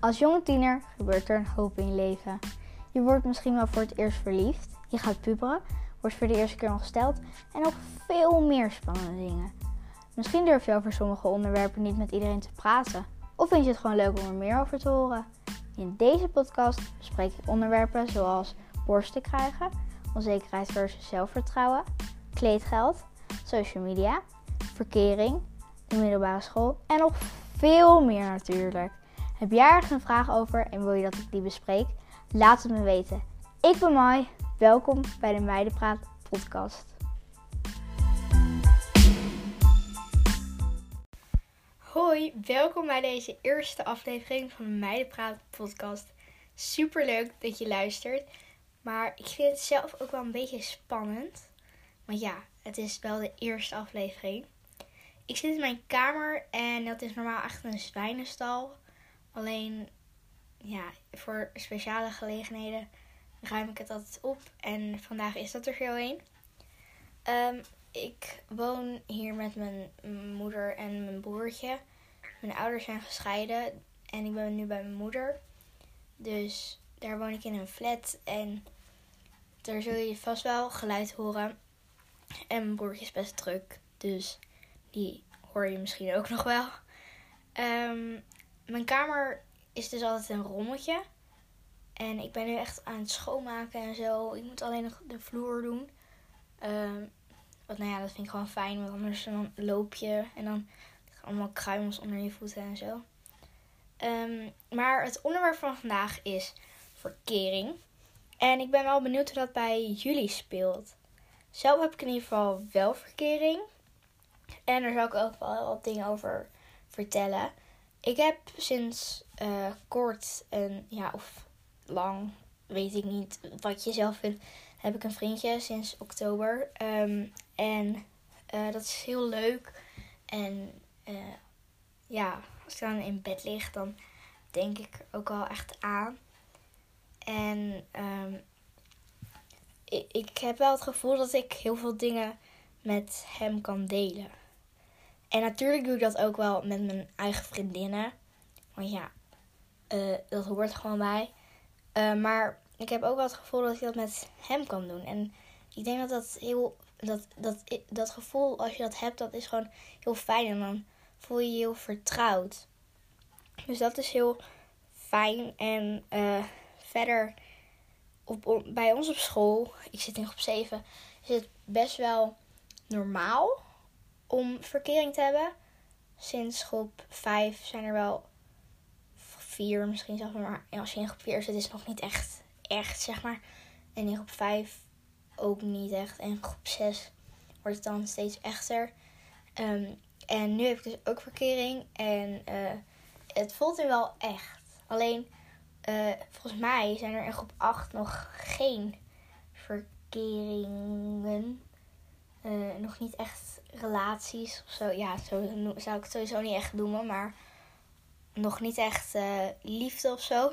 Als jonge tiener gebeurt er een hoop in je leven. Je wordt misschien wel voor het eerst verliefd, je gaat puberen, wordt voor de eerste keer ongesteld en nog veel meer spannende dingen. Misschien durf je over sommige onderwerpen niet met iedereen te praten, of vind je het gewoon leuk om er meer over te horen. In deze podcast bespreek ik onderwerpen zoals borsten krijgen, onzekerheid versus zelfvertrouwen, kleedgeld, social media, verkering, de middelbare school en nog veel meer natuurlijk. Heb jij ergens een vraag over en wil je dat ik die bespreek? Laat het me weten. Ik ben Mai. Welkom bij de Meidenpraat podcast. Hoi, welkom bij deze eerste aflevering van de Meidenpraat podcast. Super leuk dat je luistert, maar ik vind het zelf ook wel een beetje spannend. Want ja, het is wel de eerste aflevering. Ik zit in mijn kamer en dat is normaal echt een zwijnenstal. Alleen, ja, voor speciale gelegenheden ruim ik het altijd op. En vandaag is dat er zo een. Um, ik woon hier met mijn moeder en mijn broertje. Mijn ouders zijn gescheiden en ik ben nu bij mijn moeder. Dus daar woon ik in een flat en daar zul je vast wel geluid horen. En mijn broertje is best druk, dus die hoor je misschien ook nog wel. Um, mijn kamer is dus altijd een rommeltje. En ik ben nu echt aan het schoonmaken en zo. Ik moet alleen nog de vloer doen. Um, want nou ja, dat vind ik gewoon fijn. Want anders dan loop je en dan allemaal kruimels onder je voeten en zo. Um, maar het onderwerp van vandaag is verkering. En ik ben wel benieuwd hoe dat bij jullie speelt. Zelf heb ik in ieder geval wel verkering. En daar zal ik ook wel wat dingen over vertellen. Ik heb sinds uh, kort een, ja, of lang, weet ik niet wat je zelf vindt, heb ik een vriendje sinds oktober. Um, en uh, dat is heel leuk. En uh, ja, als ik dan in bed lig, dan denk ik ook wel echt aan. En um, ik, ik heb wel het gevoel dat ik heel veel dingen met hem kan delen. En natuurlijk doe ik dat ook wel met mijn eigen vriendinnen. Want ja, uh, dat hoort gewoon bij. Uh, maar ik heb ook wel het gevoel dat ik dat met hem kan doen. En ik denk dat dat heel. Dat, dat, dat gevoel, als je dat hebt, dat is gewoon heel fijn. En dan voel je je heel vertrouwd. Dus dat is heel fijn. En uh, verder, op, op, bij ons op school, ik zit in groep 7, is het best wel normaal om verkering te hebben. Sinds groep 5 zijn er wel vier, misschien zelfs maar als je in groep 4 zit, is het nog niet echt, echt zeg maar. En in groep 5 ook niet echt. En groep 6 wordt het dan steeds echter. Um, en nu heb ik dus ook verkering. En uh, het voelt er wel echt. Alleen, uh, volgens mij zijn er in groep 8 nog geen verkeringen. Uh, nog niet echt relaties of zo. Ja, zo zou ik het sowieso niet echt noemen. Maar nog niet echt uh, liefde of zo.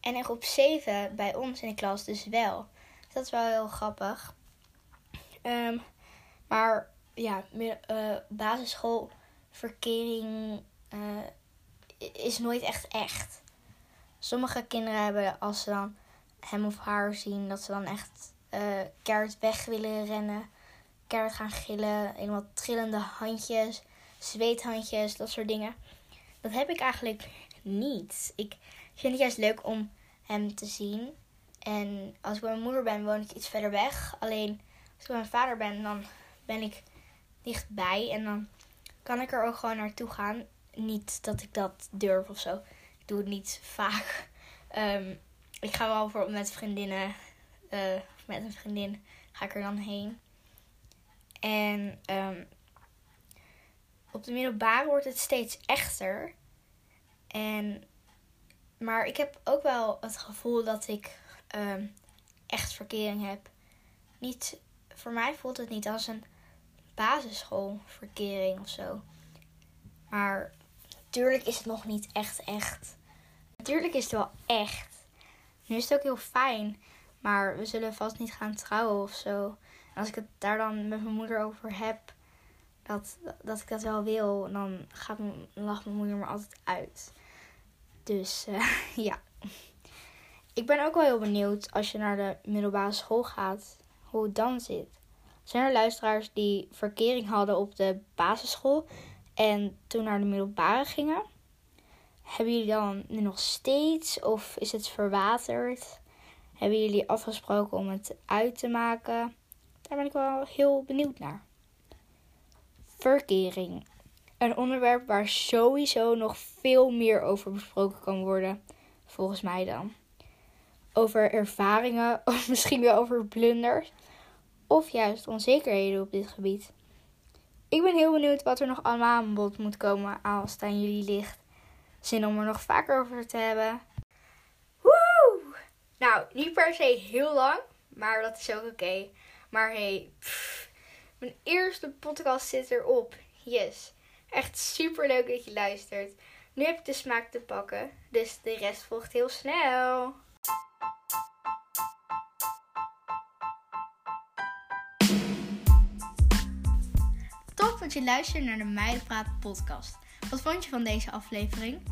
En in groep 7 bij ons in de klas dus wel. Dat is wel heel grappig. Um, maar ja, uh, basisschoolverkering is nooit echt echt. Sommige kinderen hebben als ze dan hem of haar zien, dat ze dan echt uh, weg willen rennen. Keihard gaan gillen. Helemaal trillende handjes, zweethandjes, dat soort dingen. Dat heb ik eigenlijk niet. Ik vind het juist leuk om hem te zien. En als ik bij mijn moeder ben, woon ik iets verder weg. Alleen als ik bij mijn vader ben, dan ben ik dichtbij. En dan kan ik er ook gewoon naartoe gaan. Niet dat ik dat durf of zo. Ik doe het niet vaak. Um, ik ga wel voor met vriendinnen. Uh, met een vriendin ga ik er dan heen. En um, op de middelbare wordt het steeds echter. En, maar ik heb ook wel het gevoel dat ik um, echt verkering heb. Niet, voor mij voelt het niet als een basisschoolverkering of zo. Maar natuurlijk is het nog niet echt echt. Natuurlijk is het wel echt. Nu is het ook heel fijn. Maar we zullen vast niet gaan trouwen of zo. Als ik het daar dan met mijn moeder over heb, dat, dat ik dat wel wil, dan gaat mijn, lacht mijn moeder me altijd uit. Dus uh, ja. Ik ben ook wel heel benieuwd als je naar de middelbare school gaat, hoe het dan zit. Zijn er luisteraars die verkering hadden op de basisschool en toen naar de middelbare gingen? Hebben jullie dan nu nog steeds of is het verwaterd? Hebben jullie afgesproken om het uit te maken? Daar ben ik wel heel benieuwd naar. Verkering. Een onderwerp waar sowieso nog veel meer over besproken kan worden, volgens mij dan. Over ervaringen, of misschien wel over blunders, of juist onzekerheden op dit gebied. Ik ben heel benieuwd wat er nog allemaal aan bod moet komen als het aan jullie ligt. Zin om er nog vaker over te hebben. Woe! Nou, niet per se heel lang, maar dat is ook oké. Maar hey, mijn eerste podcast zit erop. Yes. Echt super leuk dat je luistert. Nu heb ik de smaak te pakken, dus de rest volgt heel snel. Top dat je luistert naar de Meidenpraat podcast. Wat vond je van deze aflevering?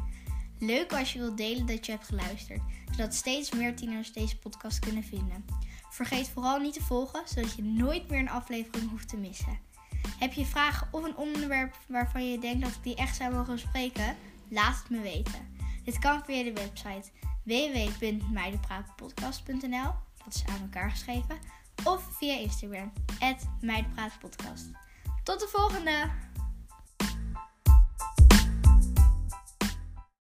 Leuk als je wilt delen dat je hebt geluisterd, zodat steeds meer tieners deze podcast kunnen vinden. Vergeet vooral niet te volgen, zodat je nooit meer een aflevering hoeft te missen. Heb je vragen of een onderwerp waarvan je denkt dat ik die echt zou mogen bespreken? Laat het me weten. Dit kan via de website www.meidenpraatpodcast.nl Dat is aan elkaar geschreven. Of via Instagram, meidenpraatpodcast. Tot de volgende!